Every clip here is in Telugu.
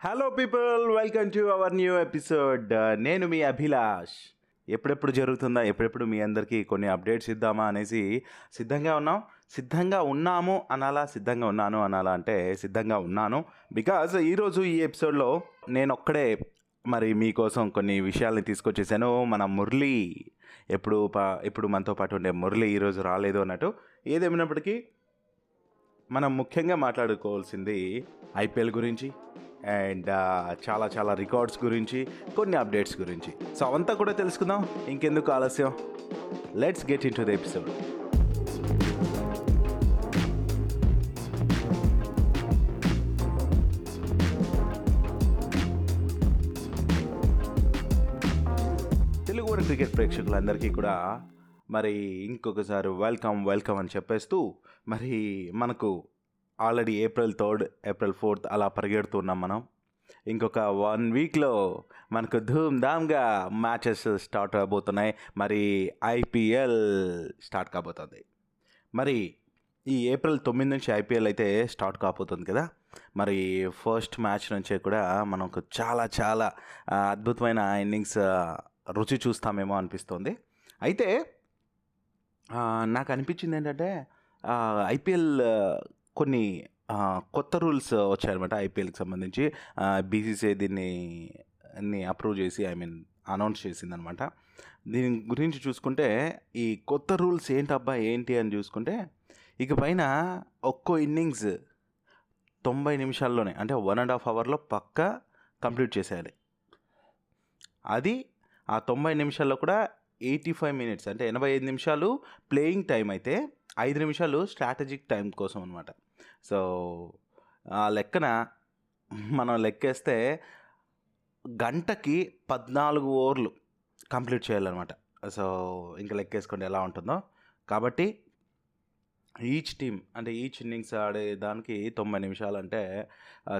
Hello people welcome to our new episode నేను మీ అభిలాష్. ఎప్పుడెప్పుడు జరుగుతుందా? ఎప్పుడెప్పుడు మీ అందరికీ కొన్ని అప్డేట్స్ ఇద్దామా అనేసి సిద్ధంగా ఉన్నాం. సిద్ధంగా ఉన్నాము అనాలా? సిద్ధంగా ఉన్నాను అనాలా అంటే సిద్ధంగా ఉన్నాను. బికాజ్ ఈరోజు ఈ ఎపిసోడ్లో నేను ఒక్కడే మరి మీకోసం కొన్ని విషయాల్ని తీసుకొచ్చేసాను. మన మురళి ఎప్పుడు పా ఇప్పుడు మనతో పాటు ఉండే మురళి ఈరోజు రాలేదు అన్నట్టు ఏదేమైనప్పటికీ మనం ముఖ్యంగా మాట్లాడుకోవాల్సింది ఐపీఎల్ గురించి. అండ్ చాలా చాలా రికార్డ్స్ గురించి కొన్ని అప్డేట్స్ గురించి. సో అవంతా కూడా తెలుసుకుందాం. ఇంకెందుకు ఆలస్యం? Let's get into the episode Telugu వారి క్రికెట్ ప్రేక్షకులందరికీ కూడా మరి ఇంకొకసారి వెల్కమ్ వెల్కమ్ అని చెప్పేస్తూ మరి మనకు already April third April fourth అలా పరిగెడుతున్నాం మనం. ఇంకొక వన్ వీక్లో మనకు ధూమ్ ధామ్గా మ్యాచెస్ స్టార్ట్ అవబోతున్నాయి మరి ఐపీఎల్ స్టార్ట్ కాబోతుంది. మరి ఈ ఏప్రిల్ తొమ్మిది నుంచి ఐపీఎల్ అయితే స్టార్ట్ కాబోతుంది కదా. మరి ఫస్ట్ మ్యాచ్ నుంచే కూడా మనకు చాలా చాలా అద్భుతమైన ఇన్నింగ్స్ రుచి చూస్తామేమో అనిపిస్తుంది. అయితే నాకు అనిపించింది ఏంటంటే ఐపీఎల్ కొన్ని కొత్త రూల్స్ వచ్చాయన్నమాట ఐపీఎల్కి సంబంధించి. బీసీసీఐ దీన్ని అప్రూవ్ చేసి ఐ మీన్ అనౌన్స్ చేసిందనమాట దీని గురించి చూసుకుంటే ఈ కొత్త రూల్స్ ఏంటబ్బా ఏంటి అని చూసుకుంటే ఇక పైన ఒక్కో ఇన్నింగ్స్ తొంభై నిమిషాల్లోనే అంటే వన్ అండ్ హాఫ్ అవర్లో పక్కా కంప్లీట్ చేసేయాలి. అది ఆ తొంభై నిమిషాల్లో కూడా ఎయిటీ ఫైవ్ మినిట్స్ అంటే ఎనభై ఐదు నిమిషాలు ప్లేయింగ్ టైం అయితే ఐదు నిమిషాలు స్ట్రాటజిక్ టైం కోసం అనమాట సో ఆ లెక్కన మనం లెక్కేస్తే గంటకి పద్నాలుగు ఓవర్లు కంప్లీట్ చేయాలన్నమాట. సో ఇంకా లెక్కేసుకోండి ఎలా ఉంటుందో. కాబట్టి ఈచ్ టీమ్ అంటే ఈచ్ ఇన్నింగ్స్ ఆడే దానికి తొంభై నిమిషాలు అంటే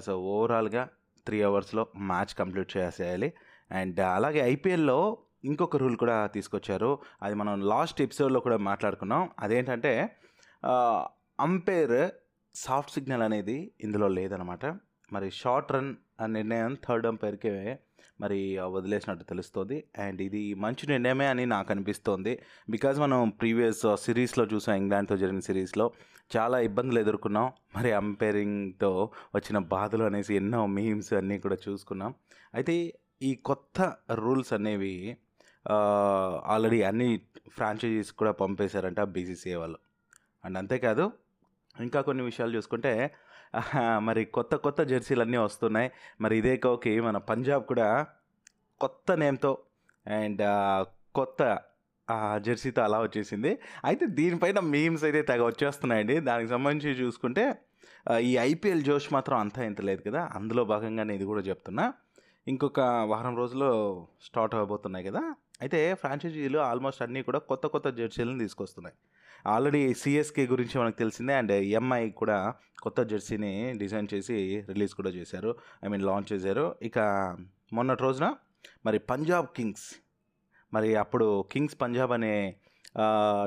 సో ఓవరాల్గా త్రీ అవర్స్లో మ్యాచ్ కంప్లీట్ చేసేయాలి. అండ్ అలాగే ఐపీఎల్లో ఇంకొక రూల్ కూడా తీసుకొచ్చారు. అది మనం లాస్ట్ ఎపిసోడ్లో కూడా మాట్లాడుకున్నాం. అదేంటంటే అంపైర్ సాఫ్ట్ సిగ్నల్ అనేది ఇందులో లేదనమాట. మరి షార్ట్ రన్ అనే నిర్ణయం థర్డ్ అంపైర్కే మరి వదిలేసినట్టు తెలుస్తుంది. అండ్ ఇది మంచి నిర్ణయమే అని నాకు అనిపిస్తోంది. బికాజ్ మనం ప్రీవియస్ సిరీస్లో చూసాం ఇంగ్లాండ్తో జరిగిన సిరీస్లో చాలా ఇబ్బందులు ఎదుర్కొన్నాం. మరి అంపైరింగ్తో వచ్చిన బాధలు అనేసి ఎన్నో మీమ్స్ అన్నీ కూడా చూసుకున్నాం. అయితే ఈ కొత్త రూల్స్ అనేవి ఆల్రెడీ అన్ని ఫ్రాంచైజీస్ కూడా పంపేశారంట బీసీసీఏ వాళ్ళు. అండ్ అంతేకాదు ఇంకా కొన్ని విషయాలు చూసుకుంటే మరి కొత్త కొత్త జెర్సీలు అన్నీ వస్తున్నాయి. మరి ఇదే కోకి మన పంజాబ్ కూడా కొత్త నేమ్తో అండ్ కొత్త జెర్సీతో అలా వచ్చేసింది. అయితే దీనిపైన మీమ్స్ అయితే తెగ వచ్చేస్తున్నాయండి. దానికి సంబంధించి చూసుకుంటే ఈ ఐపీఎల్ జోష్ మాత్రం అంతా ఇంత లేదు కదా. అందులో భాగంగానే ఇది కూడా చెప్తున్నా. ఇంకొక వారం రోజుల్లో స్టార్ట్ అవబోతున్నాయి కదా. అయితే ఫ్రాంచైజీలు ఆల్మోస్ట్ అన్నీ కూడా కొత్త కొత్త జెర్సీలను తీసుకొస్తున్నాయి. ఆల్రెడీ సిఎస్కే గురించి మనకు తెలిసిందే. అండ్ ఎంఐ కూడా కొత్త జెర్సీని డిజైన్ చేసి రిలీజ్ కూడా చేశారు. ఐ మీన్ లాంచ్ చేశారు. ఇక మొన్నటి రోజున మరి పంజాబ్ కింగ్స్. మరి అప్పుడు కింగ్స్ పంజాబ్ అనే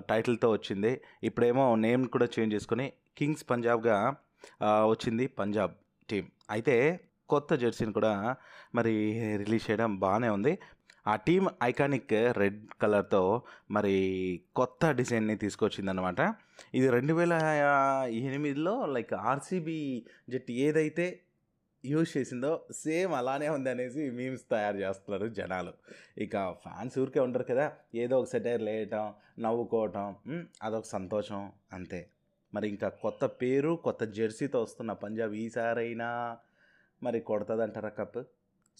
టైటిల్తో వచ్చింది. ఇప్పుడేమో నేమ్ కూడా చేంజ్ చేసుకొని కింగ్స్ పంజాబ్గా వచ్చింది పంజాబ్ టీం అయితే కొత్త జెర్సీని కూడా మరి రిలీజ్ చేయడం బాగానే ఉంది. ఆ టీం ఐకానిక్ రెడ్ కలర్తో మరి కొత్త డిజైన్ని తీసుకొచ్చిందనమాట ఇది రెండు వేల ఎనిమిదిలో లైక్ ఆర్సీబీ జట్టు ఏదైతే యూజ్ చేసిందో సేమ్ అలానే ఉంది అనేసి మీమ్స్ తయారు చేస్తున్నారు జనాలు. ఇక ఫ్యాన్స్ ఊరికే ఉంటారు కదా ఏదో ఒక సెటైర్ లేయటం నవ్వుకోవటం అదొక సంతోషం అంతే. మరి ఇంకా కొత్త పేరు కొత్త జెర్సీతో వస్తున్న పంజాబ్ ఈసారైనా మరి కొడుతుందంటారా కప్?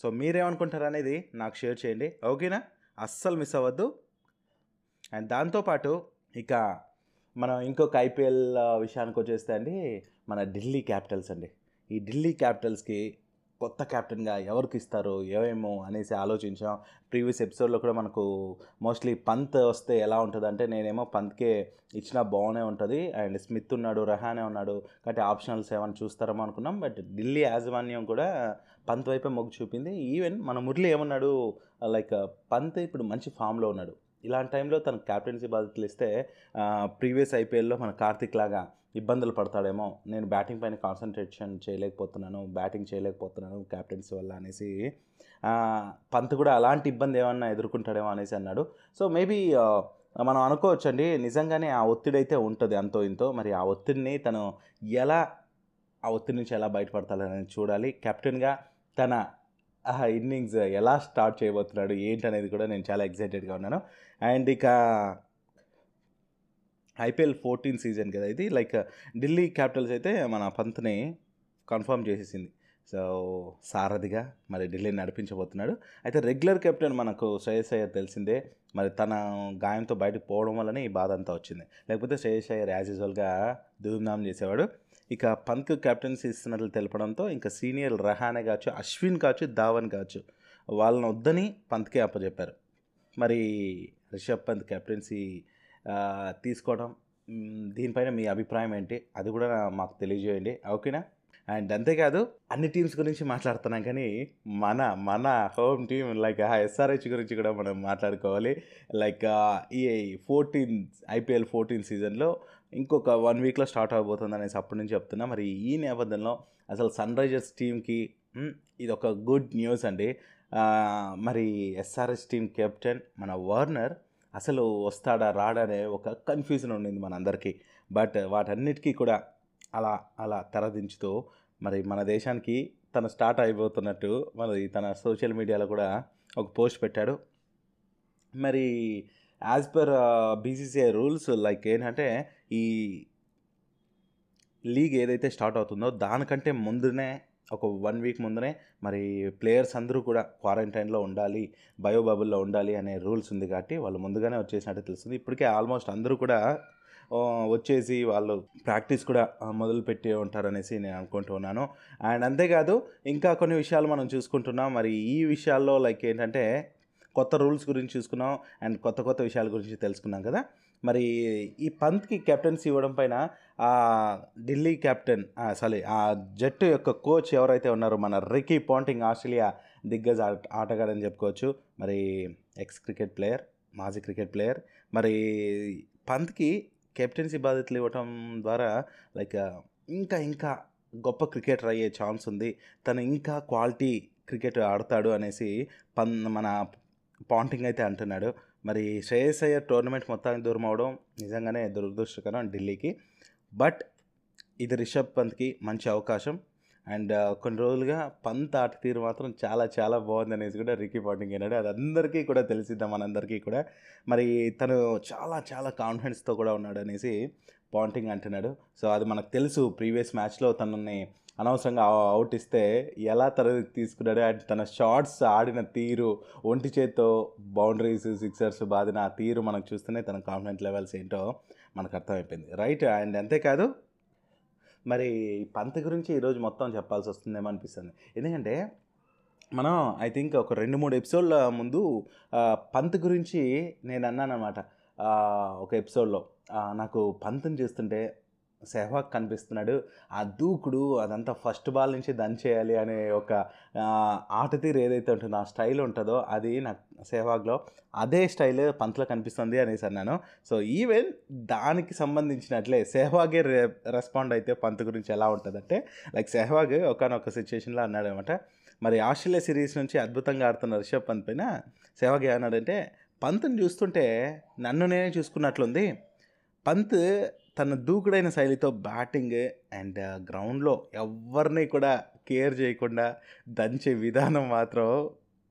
సో మీరేమనుకుంటారు అనేది నాకు షేర్ చేయండి. ఓకేనా? అస్సలు మిస్ అవ్వద్దు. అండ్ దాంతోపాటు ఇక మనం ఇంకొక ఐపీఎల్ విషయానికి వచ్చేస్తే అండి మన ఢిల్లీ క్యాపిటల్స్ అండి. ఈ ఢిల్లీ క్యాపిటల్స్కి కొత్త కెప్టెన్గా ఎవరికి ఇస్తారు ఏమేమో అనేసి ఆలోచించాం. ప్రీవియస్ ఎపిసోడ్లో కూడా మనకు మోస్ట్లీ పంత్ వస్తే ఎలా ఉంటుంది అంటే నేనేమో పంత్కే ఇచ్చినా బాగానే ఉంటుంది. అండ్ స్మిత్ ఉన్నాడు రహానే ఉన్నాడు. కాబట్టి ఆప్షనల్స్ ఏమైనా చూస్తారేమో అనుకున్నాం. బట్ ఢిల్లీ యాజమాన్యం కూడా పంత్ వైపే మొగ్గు చూపింది. ఈవెన్ మన మురళి ఏమన్నాడు లైక్ పంత్ ఇప్పుడు మంచి ఫామ్లో ఉన్నాడు. ఇలాంటి టైంలో తన క్యాప్టెన్సీ బాధ్యతలు ఇస్తే ప్రీవియస్ ఐపీఎల్లో మన కార్తిక్ లాగా ఇబ్బందులు పడతాడేమో. నేను బ్యాటింగ్ పైన కాన్సన్ట్రేషన్ చేయలేకపోతున్నాను బ్యాటింగ్ చేయలేకపోతున్నాను క్యాప్టెన్సీ వల్ల అనేసి పంత్ కూడా అలాంటి ఇబ్బంది ఏమన్నా ఎదుర్కొంటాడేమో అనేసి అన్నాడు. సో మేబీ మనం అనుకోవచ్చండి. నిజంగానే ఆ ఒత్తిడి అయితే ఉంటుంది అంతో ఇంతో. మరి ఆ ఒత్తిడిని తను ఎలా ఆ ఒత్తిడి నుంచి ఎలా బయటపడతాడని చూడాలి. కెప్టెన్గా తన ఇన్నింగ్స్ ఎలా స్టార్ట్ చేయబోతున్నాడు ఏంటనేది కూడా నేను చాలా ఎక్సైటెడ్గా ఉన్నాను. అండ్ ఇక ఐపీఎల్ ఫోర్టీన్ సీజన్ కదా ఇది. లైక్ ఢిల్లీ క్యాపిటల్స్ అయితే మన పంత్ని కన్ఫర్మ్ చేసేసింది. సో సారథిగా మరి ఢిల్లీని నడిపించబోతున్నాడు. అయితే రెగ్యులర్ కెప్టెన్ మనకు శ్రేయస్ అయ్యర్ తెలిసిందే మరి తన గాయంతో బయటకు పోవడం వల్లనే ఈ బాధ అంతా వచ్చింది. లేకపోతే శ్రేయస్ అయ్యర్ యాజ్ యూజువల్గా ధూమ్ధామ్ చేసేవాడు. ఇక పంత్ కెప్టెన్సీ ఇస్తున్నట్లు తెలపడంతో ఇంకా సీనియర్ రహానే కావచ్చు అశ్విన్ కావచ్చు ధావన్ కావచ్చు వాళ్ళని వద్దని పంత్కే అప్పచెప్పారు మరి రిషబ్ పంత్ కెప్టెన్సీ తీసుకోవడం దీనిపైన మీ అభిప్రాయం ఏంటి? అది కూడా మాకు తెలియజేయండి. ఓకేనా? అండ్ అంతేకాదు అన్ని టీమ్స్ గురించి మాట్లాడుతున్నాం కానీ మన మన హోమ్ టీమ్ లైక్ ఎస్ఆర్హెచ్ గురించి కూడా మనం మాట్లాడుకోవాలి. లైక్ ఈ ఫోర్టీన్ ఐపీఎల్ ఫోర్టీన్ సీజన్లో ఇంకొక వన్ వీక్లో స్టార్ట్ అవబోతుంది అనేసి అప్పటి నుంచి చెప్తున్నా. మరి ఈ నేపథ్యంలో అసలు సన్ రైజర్స్ టీమ్కి ఇది ఒక గుడ్ న్యూస్ అండి. మరి ఎస్ఆర్హెచ్ టీం కెప్టెన్ మన వర్నర్ అసలు వస్తాడా రాడా అనే ఒక కన్ఫ్యూజన్ ఉండింది మనందరికీ. బట్ వాటన్నిటికీ కూడా అలా అలా తెరదించుతూ మరి మన దేశానికి తను స్టార్ట్ అయిపోతున్నట్టు మరి తన సోషల్ మీడియాలో కూడా ఒక పోస్ట్ పెట్టాడు. మరి as per BCCI rules like ఏంటంటే ఈ లీగ్ ఏదైతే స్టార్ట్ అవుతుందో దానికంటే ముందునే ఒక వన్ వీక్ ముందునే మరి ప్లేయర్స్ అందరూ కూడా క్వారంటైన్లో ఉండాలి బయో బబుల్లో ఉండాలి అనే రూల్స్ ఉంది కాబట్టి వాళ్ళు ముందుగానే వచ్చేసినట్టు తెలుస్తుంది. ఇప్పటికే ఆల్మోస్ట్ అందరూ కూడా వచ్చేసి వాళ్ళు ప్రాక్టీస్ కూడా మొదలుపెట్టి మొదలు పెట్టి ఉంటారనేసి నేను అనుకుంటున్నాను అండ్ అంతేకాదు ఇంకా కొన్ని విషయాలు మనం చూసుకుంటున్నాం. మరి ఈ విషయాల్లో లైక్ ఏంటంటే కొత్త రూల్స్ గురించి చూసుకున్నాం. అండ్ కొత్త కొత్త విషయాల గురించి తెలుసుకున్నాం కదా. మరి ఈ పంత్కి కెప్టెన్సీ ఇవ్వడం పైన ఆ ఢిల్లీ కెప్టెన్ సారీ ఆ జట్టు యొక్క కోచ్ ఎవరైతే ఉన్నారో మన రికీ పాంటింగ్ ఆస్ట్రేలియా దిగ్గజ ఆట ఆటగాడని చెప్పుకోవచ్చు. మరి ఎక్స్ క్రికెట్ ప్లేయర్ మాజీ క్రికెట్ ప్లేయర్. మరి పంత్కి కెప్టెన్సీ బాధ్యతలు ఇవ్వటం ద్వారా లైక్ ఇంకా ఇంకా గొప్ప క్రికెటర్ అయ్యే ఛాన్స్ ఉంది. తను ఇంకా క్వాలిటీ క్రికెట్ ఆడతాడు అనేసి పన్ మన పాంటింగ్ అయితే అంటున్నాడు. మరి శ్రేయస్ అయ్యర్ టోర్నమెంట్ మొత్తానికి దూరం అవడం నిజంగానే దురదృష్టకరం ఢిల్లీకి. బట్ ఇది రిషబ్ పంత్కి మంచి అవకాశం. అండ్ కొన్ని రోజులుగా పంత్ ఆట తీరు మాత్రం చాలా చాలా బాగుంది అనేసి కూడా రికీ పాటింగ్ అన్నాడు అది అందరికీ కూడా తెలిసిద్దాం? మనందరికీ కూడా. మరి తను చాలా చాలా కాన్ఫిడెన్స్తో కూడా ఉన్నాడు అనేసి పాంటింగ్ అంటున్నాడు. సో అది మనకు తెలుసు. ప్రీవియస్ మ్యాచ్లో తనని అనవసరంగా అవుట్ ఇస్తే ఎలా తను తీసుకున్నాడు? అండ్ తన షార్ట్స్ ఆడిన తీరు ఒంటి చేత్తో బౌండరీస్ సిక్సర్స్ బాదిన ఆ తీరు మనకు చూస్తేనే తన కాన్ఫిడెంట్ లెవెల్స్ ఏంటో మనకు అర్థమైపోయింది. రైట్? అండ్ అంతేకాదు మరి పంత గురించి ఈరోజు మొత్తం చెప్పాల్సి వస్తుందేమో అనిపిస్తుంది. ఎందుకంటే మనం ఐ థింక్ ఒక రెండు మూడు ఎపిసోడ్ల ముందు పంత్ గురించి నేను అన్నాను అనమాట ఒక ఎపిసోడ్లో. నాకు పంతం చూస్తుంటే సెహ్వాగ్ కనిపిస్తున్నాడు. ఆ దూకుడు అదంతా ఫస్ట్ బాల్ నుంచి దంచేయాలి అనే ఒక ఆట తీరు ఏదైతే ఉంటుందో ఆ స్టైల్ ఉంటుందో అది నాకు సెహ్వాగ్లో అదే స్టైల్ పంత్లో కనిపిస్తుంది అనేసి అన్నాను సో ఈవెన్ దానికి సంబంధించినట్లే సెహ్వాగే రె రెస్పాండ్ అయితే పంత్ గురించి ఎలా ఉంటుందంటే లైక్ సెహ్వాగ్ ఒకనొక సిచ్యువేషన్లో అన్నాడు అనమాట మరి ఆస్ట్రేలియా సిరీస్ నుంచి అద్భుతంగా ఆడుతున్న రిషబ్ పంత్ పైన సెహ్వాగ్ ఏమన్నాడంటే పంత్ని చూస్తుంటే నన్ను నేనే చూసుకున్నట్లుంది. పంత్ తన దూకుడైన శైలితో బ్యాటింగ్ అండ్ గ్రౌండ్లో ఎవరిని కూడా కేర్ చేయకుండా దంచే విధానం మాత్రం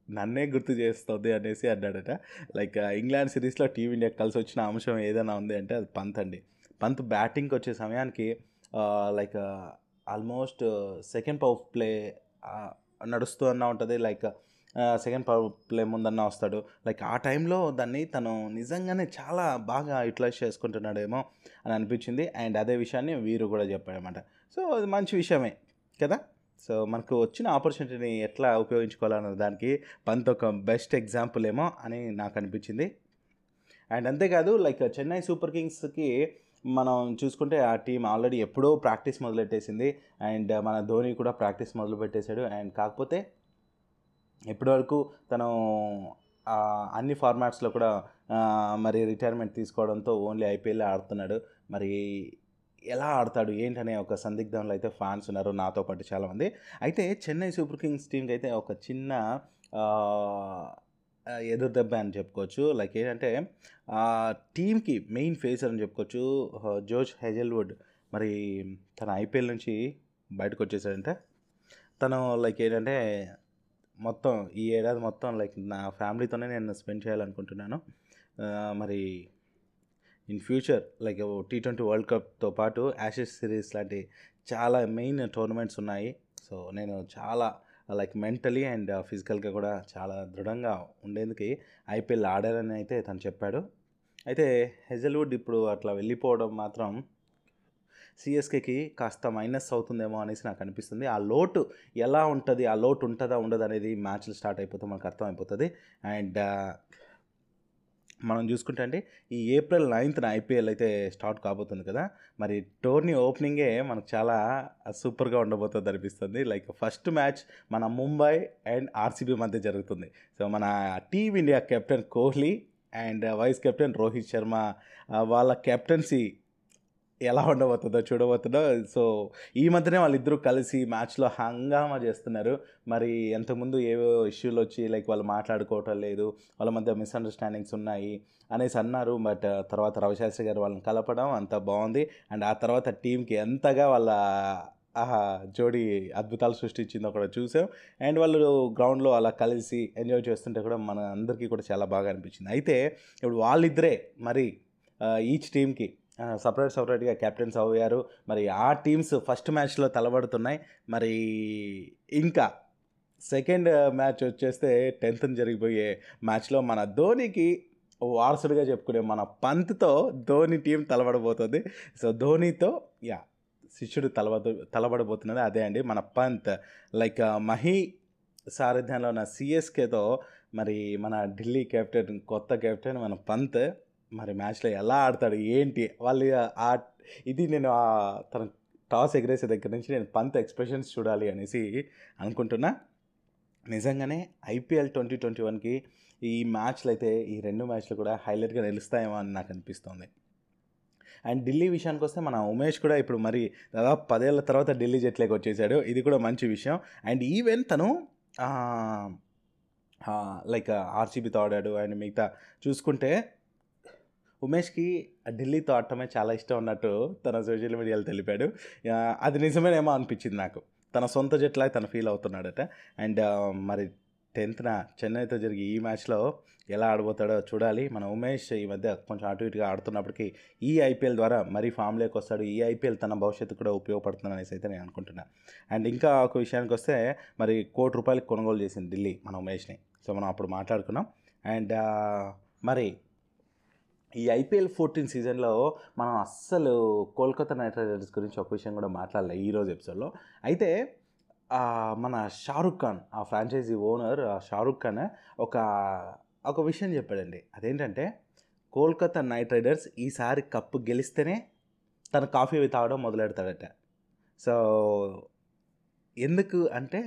నన్నే గుర్తు చేస్తుంది అనేసి అన్నాడట. లైక్ ఇంగ్లాండ్ సిరీస్లో టీమిండియా కలిసి వచ్చిన అంశం ఏదైనా ఉంది అంటే అది పంత్ అండి. పంత్ బ్యాటింగ్కి వచ్చే సమయానికి like almost second power play నడుస్తూ అన్న ఉంటుంది. లైక్ సెకండ్ పవర్ ప్లే ముందన్న వస్తాడు. లైక్ ఆ టైంలో దాన్ని తను నిజంగానే చాలా బాగా యూటిలైజ్ చేసుకుంటున్నాడేమో అని అనిపించింది. అండ్ అదే విషయాన్ని వీరు కూడా చెప్పాడనమాట సో అది మంచి విషయమే కదా? సో మనకు వచ్చిన ఆపర్చునిటీని ఎట్లా ఉపయోగించుకోవాలన్న దానికి పంత్ ఒక బెస్ట్ ఎగ్జాంపుల్ ఏమో అని నాకు అనిపించింది. అండ్ అంతేకాదు లైక్ చెన్నై సూపర్ కింగ్స్కి మనం చూసుకుంటే ఆ టీం ఆల్రెడీ ఎప్పుడో ప్రాక్టీస్ మొదలెట్టేసింది. అండ్ మన ధోని కూడా ప్రాక్టీస్ మొదలు పెట్టేశాడు అండ్ కాకపోతే ఇప్పటివరకు తను అన్ని ఫార్మాట్స్లో కూడా మరి రిటైర్మెంట్ తీసుకోవడంతో ఓన్లీ ఐపీఎల్ ఆడుతున్నాడు. మరి ఎలా ఆడతాడు ఏంటనే ఒక సందిగ్ధంలో అయితే ఫ్యాన్స్ ఉన్నారు నాతో పాటు చాలామంది. అయితే చెన్నై సూపర్ కింగ్స్ టీంకి అయితే ఒక చిన్న ఎదురు దెబ్బ అని చెప్పుకోవచ్చు. లైక్ ఏంటంటే టీంకి మెయిన్ ఫేసర్ అని చెప్పుకోవచ్చు. George Hazlewood. మరి తన ఐపీఎల్ నుంచి బయటకు వచ్చేసాడంటే. తను లైక్ ఏంటంటే మొత్తం ఈ ఏడాది మొత్తం లైక్ నా ఫ్యామిలీతోనే నేను స్పెండ్ చేయాలనుకుంటున్నాను. మరి in future like T twenty world కప్తో పాటు యాషెస్ సిరీస్ లాంటి చాలా మెయిన్ టోర్నమెంట్స్ ఉన్నాయి. సో నేను చాలా లైక్ మెంటలీ అండ్ ఫిజికల్గా కూడా చాలా దృఢంగా ఉండేందుకు ఐపీఎల్ ఆడారని అయితే తను చెప్పాడు. అయితే హెజల్వుడ్ ఇప్పుడు అట్లా వెళ్ళిపోవడం మాత్రం సిఎస్కేకి కాస్త మైనస్ అవుతుందేమో అనేసి నాకు అనిపిస్తుంది. ఆ లోటు ఎలా ఉంటుంది? ఆ లోటు ఉంటుందా? ఉండదు అనేది మ్యాచ్లు స్టార్ట్ అయిపోతే మనకు అర్థమైపోతుంది. అండ్ మనం చూసుకుంటే అండి ఈ ఏప్రిల్ నైన్త్న ఐపీఎల్ అయితే స్టార్ట్ కాబోతుంది కదా. మరి టోర్నీ ఓపెనింగే మనకు చాలా సూపర్గా ఉండబోతుంది అనిపిస్తుంది. లైక్ ఫస్ట్ మ్యాచ్ మన ముంబై అండ్ ఆర్సీబీ మధ్య జరుగుతుంది. సో మన team India captain Kohli and vice captain Rohit Sharma వాళ్ళ కెప్టెన్సీ ఎలా ఉండబోతుందో చూడబోతుందో. సో ఈ మధ్యనే వాళ్ళిద్దరూ కలిసి మ్యాచ్లో హంగామా చేస్తున్నారు. మరి ఎంతకుముందు ఏవో ఇష్యూలు వచ్చి లైక్ వాళ్ళు మాట్లాడుకోవటం లేదు వాళ్ళ మధ్య మిస్అండర్స్టాండింగ్స్ ఉన్నాయి అనేసి అన్నారు. బట్ తర్వాత రవిశాస్త్రి గారు వాళ్ళని కలపడం అంత బాగుంది. అండ్ ఆ తర్వాత టీంకి ఎంతగా వాళ్ళ ఆహా అద్భుతాలు సృష్టించిందో కూడా చూసాం. అండ్ వాళ్ళు గ్రౌండ్లో అలా కలిసి ఎంజాయ్ చేస్తుంటే కూడా మన అందరికీ కూడా చాలా బాగా అనిపించింది. అయితే ఇప్పుడు వాళ్ళిద్దరే మరి ఈచ్ టీంకి సపరేట్ సపరేట్గా కెప్టెన్స్ అయ్యారు మరి ఆ టీమ్స్ ఫస్ట్ మ్యాచ్లో తలబడుతున్నాయి. మరి ఇంకా సెకండ్ మ్యాచ్ వచ్చేస్తే టెన్త్ జరిగిపోయే మ్యాచ్లో మన ధోనికి వారసుడిగా చెప్పుకునే మన పంత్తో ధోని టీం తలబడబోతుంది. సో ధోనితో యా శిష్యుడు తలబడు తలబడబోతున్నది అదే అండి. మన పంత్ లైక్ మహి సారథ్యంలో ఉన్న సిఎస్కేతో మరి మన ఢిల్లీ కెప్టెన్ కొత్త కెప్టెన్ మన పంత్ మరి మ్యాచ్లో ఎలా ఆడతాడు ఏంటి? వాళ్ళు ఆ ఇది నేను తన టాస్ ఎగరేసే దగ్గర నుంచి నేను పంత్ ఎక్స్ప్రెషన్స్ చూడాలి అనేసి అనుకుంటున్నా. నిజంగానే ఐపీఎల్ ట్వంటీ ట్వంటీ వన్కి ఈ మ్యాచ్లు అయితే ఈ రెండు మ్యాచ్లు కూడా హైలైట్గా నిలుస్తాయేమో అని నాకు అనిపిస్తుంది. అండ్ ఢిల్లీ విషయానికి వస్తే మన ఉమేష్ కూడా ఇప్పుడు మరి దాదాపు పదేళ్ళ తర్వాత ఢిల్లీ జట్లోకి వచ్చేసాడు. ఇది కూడా మంచి విషయం. అండ్ ఈవెన్ తను లైక్ ఆర్సీబీతో ఆడాడు. అండ్ మిగతా చూసుకుంటే ఉమేష్కి ఢిల్లీతో ఆడటమే చాలా ఇష్టం ఉన్నట్టు తన సోషల్ మీడియాలో తెలిపాడు. అది నిజమేనేమో అనిపించింది నాకు. తన సొంత జట్లా తను ఫీల్ అవుతున్నాడట. అండ్ మరి టెన్త్న చెన్నైతో జరిగే ఈ మ్యాచ్లో ఎలా ఆడబోతాడో చూడాలి. మన ఉమేష్ ఈ మధ్య కొంచెం అటు ఇటుగా ఆడుతున్నప్పటికీ ఈ ఐపీఎల్ ద్వారా మరీ ఫామ్లోకి వస్తాడు. ఈ ఐపీఎల్ తన భవిష్యత్తు కూడా ఉపయోగపడుతుంది అనేసి అయితే నేను అనుకుంటున్నాను అండ్ ఇంకా ఒక విషయానికి వస్తే మరి కోటి రూపాయలకి కొనుగోలు చేసింది ఢిల్లీ మన ఉమేష్ని. సో మనం అప్పుడు మాట్లాడుకున్నాం. అండ్ మరి ఈ ఐపీఎల్ ఫోర్టీన్ సీజన్లో మనం అస్సలు కోల్కతా నైట్ రైడర్స్ గురించి ఒక విషయం కూడా మాట్లాడలే ఈరోజు ఎపిసోడ్లో. అయితే మన షారుఖ్ ఖాన్ ఆ ఫ్రాంచైజీ ఓనర్ షారుఖ్ ఖాన్ ఒక ఒక విషయం చెప్పాడండి. అదేంటంటే కోల్కతా నైట్ రైడర్స్ ఈసారి కప్పు గెలిస్తేనే తన కాఫీ అవి తాగడం మొదలెడతాడట. సో ఎందుకు అంటే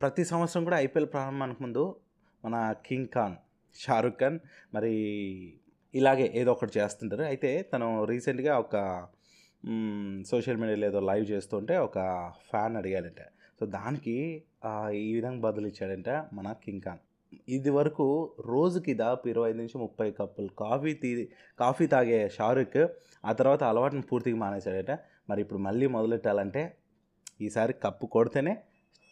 ప్రతి సంవత్సరం కూడా ఐపీఎల్ ప్రారంభానికి ముందు మన కింగ్ ఖాన్ షారుఖ్ ఖాన్ మరి ఇలాగే ఏదో ఒకటి చేస్తుంటారు. అయితే తను రీసెంట్గా ఒక సోషల్ మీడియాలో ఏదో లైవ్ చేస్తుంటే ఒక ఫ్యాన్ అడిగాడంట. సో దానికి ఈ విధంగా బదులు ఇచ్చాడంట మన కింగ్ ఖాన్. ఇది వరకు రోజుకి దాపు ఇరవై ఐదు నుంచి ముప్పై కప్పులు కాఫీ తీ కాఫీ తాగే షారుఖ్ ఆ తర్వాత అలవాటుని పూర్తిగా మానేశాడట. మరి ఇప్పుడు మళ్ళీ మొదలెట్టాలంటే ఈసారి కప్పు కొడితేనే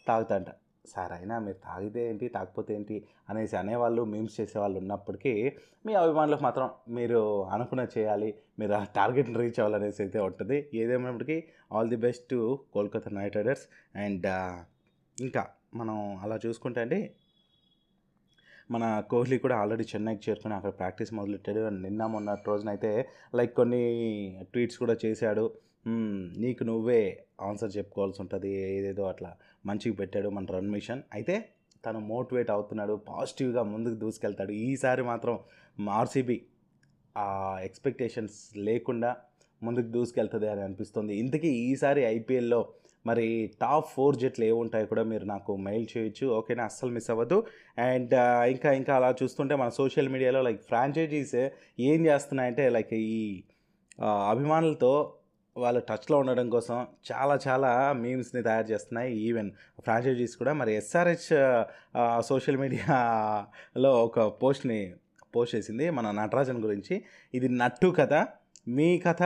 తాగుతాంట. సార్ అయినా మీరు తాగితే ఏంటి తాకపోతే ఏంటి అనేసి అనేవాళ్ళు మీమ్స్ చేసేవాళ్ళు ఉన్నప్పటికీ మీ అభిమానులకు మాత్రం మీరు అనుకున్న చేయాలి మీరు ఆ టార్గెట్ని రీచ్ అవ్వాలనేసి అయితే ఉంటుంది. ఏదేమైనప్పటికీ all the best to Kolkata Knight Riders. And ఇంకా మనం అలా చూసుకుంటే అండి మన కోహ్లీ కూడా ఆల్రెడీ చెన్నైకి చేరుకుని అక్కడ ప్రాక్టీస్ మొదలెట్టాడు. నిన్న మొన్న రోజునైతే లైక్ కొన్ని ట్వీట్స్ కూడా చేశాడు. నీకు నువ్వే ఆన్సర్ చెప్పుకోవాల్సి ఉంటుంది ఏదేదో అట్లా మంచిగా పెట్టాడు మన రన్ మిషన్. అయితే తను మోటివేట్ అవుతున్నాడు పాజిటివ్గా ముందుకు దూసుకెళ్తాడు. ఈసారి మాత్రం ఆర్సీబీ ఆ ఎక్స్పెక్టేషన్స్ లేకుండా ముందుకు దూసుకెళ్తుంది అని అనిపిస్తుంది. ఇంతకీ ఈసారి ఐపీఎల్లో మరి టాప్ ఫోర్ జట్లు ఏముంటాయో కూడా మీరు నాకు మెయిల్ చేయొచ్చు. ఓకేనా? అస్సలు మిస్ అవ్వద్దు. అండ్ ఇంకా ఇంకా అలా చూస్తుంటే మన సోషల్ మీడియాలో లైక్ ఫ్రాంచైజీస్ ఏం చేస్తున్నాయంటే లైక్ ఈ అభిమానులతో వాళ్ళు టచ్లో ఉండడం కోసం చాలా చాలా మీమ్స్ని తయారు చేస్తున్నాయి. ఈవెన్ ఫ్రాంచైజీస్ కూడా. మరి ఎస్ఆర్హెచ్ సోషల్ మీడియాలో ఒక పోస్ట్ని పోస్ట్ చేసింది మన నటరాజన్ గురించి. ఇది నట్టు కథ. మీ కథ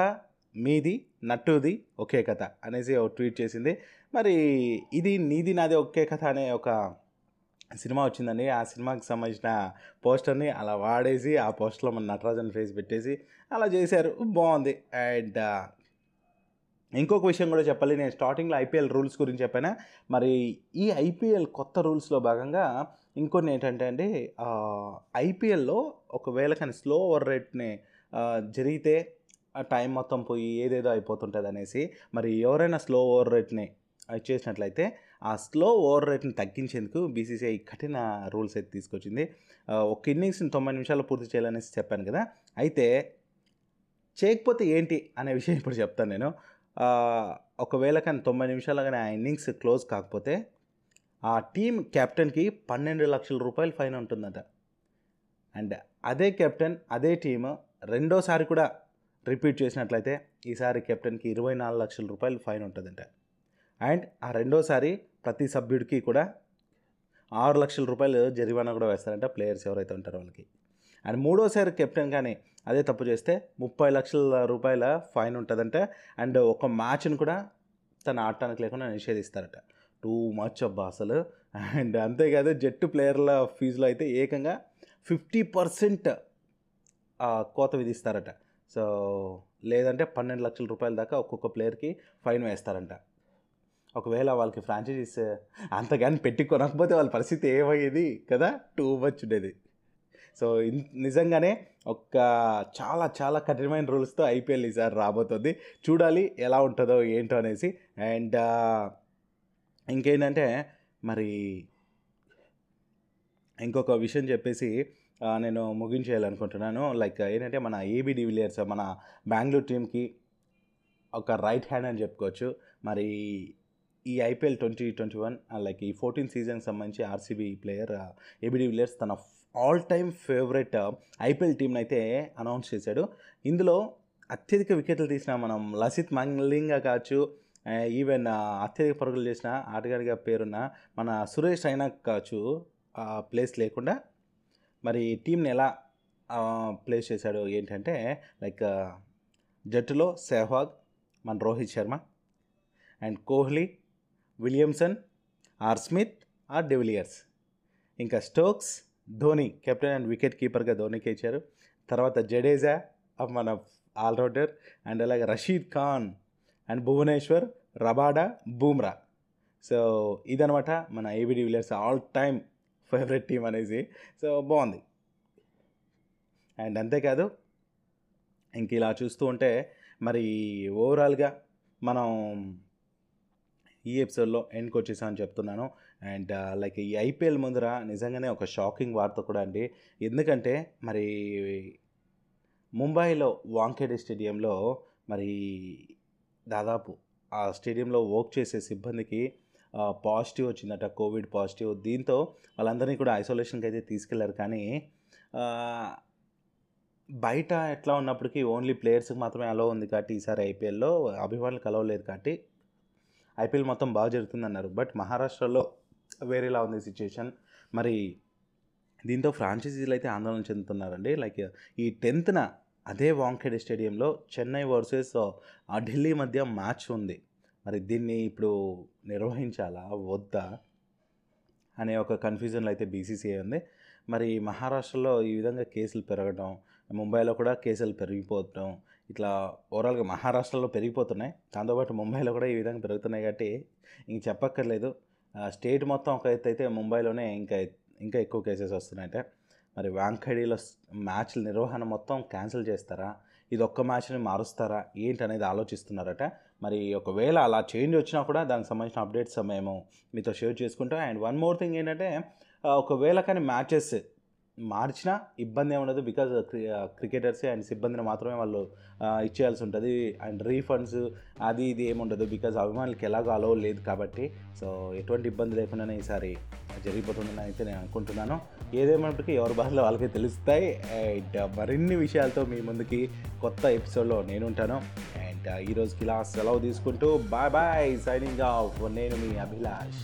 మీది నట్టుది ఒకే కథ అనేసి ఒక ట్వీట్ చేసింది. మరి ఇది నీది నాది ఒకే కథ అనే ఒక సినిమా వచ్చిందండి. ఆ సినిమాకి సంబంధించిన పోస్టర్ని అలా వాడేసి ఆ పోస్టర్లో మన నటరాజన్ ఫేస్ పెట్టేసి అలా చేశారు. బాగుంది అండ్ ఇంకొక విషయం కూడా చెప్పాలి. నేను స్టార్టింగ్లో ఐపీఎల్ రూల్స్ గురించి చెప్పాను? మరి ఈ ఐపీఎల్ కొత్త రూల్స్లో భాగంగా ఇంకొన్ని ఏంటంటే అండి ఐపీఎల్లో ఒకవేళ కానీ స్లో ఓవర్ రేట్ని జరిగితే టైం మొత్తం పోయి ఏదేదో అయిపోతుంటుంది అనేసి మరి ఎవరైనా స్లో ఓవర్ రేట్ని చేసినట్లయితే ఆ స్లో ఓవర్ రేట్ని తగ్గించేందుకు బీసీసీఐ కఠిన రూల్స్ అయితే తీసుకొచ్చింది. ఒక ఇన్నింగ్స్ని తొంభై నిమిషాల్లో పూర్తి చేయాలనేసి చెప్పాను కదా. అయితే చేయకపోతే ఏంటి అనే విషయం ఇప్పుడు చెప్తాను నేను. ఒకవేళ కానీ తొంభై నిమిషాలు కానీ ఆ ఇన్నింగ్స్ క్లోజ్ కాకపోతే ఆ టీం కెప్టెన్కి పన్నెండు లక్షల రూపాయలు ఫైన్ ఉంటుందట. అండ్ అదే కెప్టెన్ అదే టీమ్ రెండోసారి కూడా రిపీట్ చేసినట్లయితే ఈసారి కెప్టెన్కి ఇరవై నాలుగు లక్షల రూపాయలు ఫైన్ ఉంటుందంట. అండ్ ఆ రెండోసారి ప్రతి సభ్యుడికి కూడా ఆరు లక్షల రూపాయలు జరిమానా కూడా వేస్తారంట ప్లేయర్స్ ఎవరైతే ఉంటారో వాళ్ళకి. అండ్ మూడోసారి కెప్టెన్ కానీ అదే తప్పు చేస్తే ముప్పై లక్షల రూపాయల ఫైన్ ఉంటుందంట. అండ్ ఒక మ్యాచ్ని కూడా తను ఆడటానికి లేకుండా నిషేధిస్తారట. టూ మచ్ అబ్బా అసలు. అండ్ అంతేకాదు జట్టు ప్లేయర్ల ఫీజులో అయితే ఏకంగా ఫిఫ్టీ పర్సెంట్ కోత విధిస్తారట. సో లేదంటే పన్నెండు లక్షల రూపాయల దాకా ఒక్కొక్క ప్లేయర్కి ఫైన్ వేస్తారంట. ఒకవేళ వాళ్ళకి ఫ్రాంచైజీస్ అంతగాని పెట్టి కొనకపోతే వాళ్ళ పరిస్థితి ఏమయ్యేది కదా? టూ మచ్ ఉండేది. సో ఇన్- నిజంగానే ఒక చాలా చాలా కఠినమైన రూల్స్తో ఐపీఎల్ ఈసారి రాబోతుంది. చూడాలి ఎలా ఉంటుందో ఏంటో అనేసి. అండ్ ఇంకేంటంటే మరి ఇంకొక విషయం చెప్పేసి నేను ముగించేయాలనుకుంటున్నాను. లైక్ ఏంటంటే మన ఏబీ డివిలియర్స్ మన బెంగళూరు టీంకి ఒక రైట్ హ్యాండ్ అని చెప్పుకోవచ్చు. మరి ఈ IPL twenty twenty one like ఈ ఫోర్టీన్ సీజన్కి సంబంధించి RCB player AB de Villiers తన ఆల్ టైమ్ ఫేవరెట్ ఐపీఎల్ టీంని అయితే అనౌన్స్ చేశాడు. ఇందులో అత్యధిక వికెట్లు తీసిన మనం లసిత్ మంగ్లింగా కావచ్చు ఈవెన్ అత్యధిక పరుగులు చేసిన ఆటగాడిగా పేరున్న మన సురేష్ రైనా కావచ్చు ప్లేస్ లేకుండా మరి టీంని ఎలా ప్లేస్ చేశాడు ఏంటంటే లైక్ జట్టులో సెహ్వాగ్ మన Rohit Sharma and Kohli Williamson or Smith or de Villiers. ఇంకా Stokes Dhoni captain and wicket కీపర్గా ధోనికి ఇచ్చారు. తర్వాత జడేజా మన ఆల్రౌండర్ అండ్ అలాగే Rashid Khan and Bhuvneshwar Rabada Bumrah. So ఇదనమాట మన ABD Villiers all time favourite team అనేసి. సో బాగుంది. అండ్ అంతేకాదు ఇంక ఇలా చూస్తూ ఉంటే మరి ఓవరాల్గా మనం ఈ ఎపిసోడ్లో ఎండ్కి వచ్చేసామని చెప్తున్నాను. అండ్ లైక్ ఈ ఐపీఎల్ ముందర నిజంగానే ఒక షాకింగ్ వార్త కూడా అండి. ఎందుకంటే మరి ముంబైలో వాంఖేడే స్టేడియంలో మరి దాదాపు ఆ స్టేడియంలో వర్క్ చేసే సిబ్బందికి పాజిటివ్ వచ్చిందట కోవిడ్ పాజిటివ్. దీంతో వాళ్ళందరినీ కూడా ఐసోలేషన్కి అయితే తీసుకెళ్ళారు. కానీ బయట ఎట్లా ఉన్నప్పటికీ ఓన్లీ ప్లేయర్స్కి మాత్రమే అలో ఉంది కాబట్టి ఈసారి ఐపీఎల్లో. అభిమానులకు అలవ్ లేదు కాబట్టి ఐపీఎల్ మొత్తం బాగా జరుగుతుందన్నారు. బట్ మహారాష్ట్రలో వేరేలా ఉంది సిచ్యుయేషన్ మరి దీంతో ఫ్రాంచైజీలు అయితే ఆందోళన చెందుతున్నారండి. లైక్ ఈ టెన్త్న అదే వాంఖేడే స్టేడియంలో చెన్నై వర్సెస్ ఆ ఢిల్లీ మధ్య మ్యాచ్ ఉంది. మరి దీన్ని ఇప్పుడు నిర్వహించాలా? వద్దా? అనే ఒక కన్ఫ్యూజన్లో అయితే బీసీసీఐ ఉంది. మరి మహారాష్ట్రలో ఈ విధంగా కేసులు పెరగడం ముంబైలో కూడా కేసులు పెరిగిపోవడం ఇట్లా ఓవరాల్గా మహారాష్ట్రలో పెరిగిపోతున్నాయి. దాంతోపాటు ముంబైలో కూడా ఈ విధంగా పెరుగుతున్నాయి కాబట్టి ఇంక చెప్పక్కర్లేదు. స్టేట్ మొత్తం ఒక ఎత్తు అయితే ముంబైలోనే ఇంకా ఇంకా ఎక్కువ కేసెస్ వస్తున్నాయంటే. మరి వాంఖేడీలో మ్యాచ్ల నిర్వహణ మొత్తం క్యాన్సిల్ చేస్తారా? ఇది ఒక్క మ్యాచ్ని మారుస్తారా? ఏంటి అనేది ఆలోచిస్తున్నారట. మరి ఒకవేళ అలా చేంజ్ వచ్చినా కూడా దానికి సంబంధించిన అప్డేట్స్ మేము మీతో షేర్ చేసుకుంటాం. అండ్ వన్ మోర్ థింగ్ ఏంటంటే ఒకవేళ కానీ మ్యాచెస్ మార్చినా ఇబ్బంది ఏమి ఉండదు because cricketers uh, uh, and సిబ్బందిని మాత్రమే వాళ్ళు uh, ఇచ్చేయాల్సి ఉంటుంది. అండ్ రీఫండ్స్ అది ఇది ఏముండదు బికాజ్ అభిమానులకి ఎలాగో అలవ్ లేదు కాబట్టి. సో ఎటువంటి ఇబ్బంది లేకుండానే ఈసారి జరిగిపోతుందని అయితే నేను అనుకుంటున్నాను. ఏదేమైనప్పటికీ ఎవరి బాధలు వాళ్ళకి తెలుస్తాయి. అండ్ మరిన్ని విషయాలతో మీ ముందుకి కొత్త ఎపిసోడ్లో నేను ఉంటాను. అండ్ ఈరోజుకి ఇలా సెలవు తీసుకుంటూ బాయ్ బాయ్ సైనింగ్ ఆఫ్ నేను మీ అభిలాష్.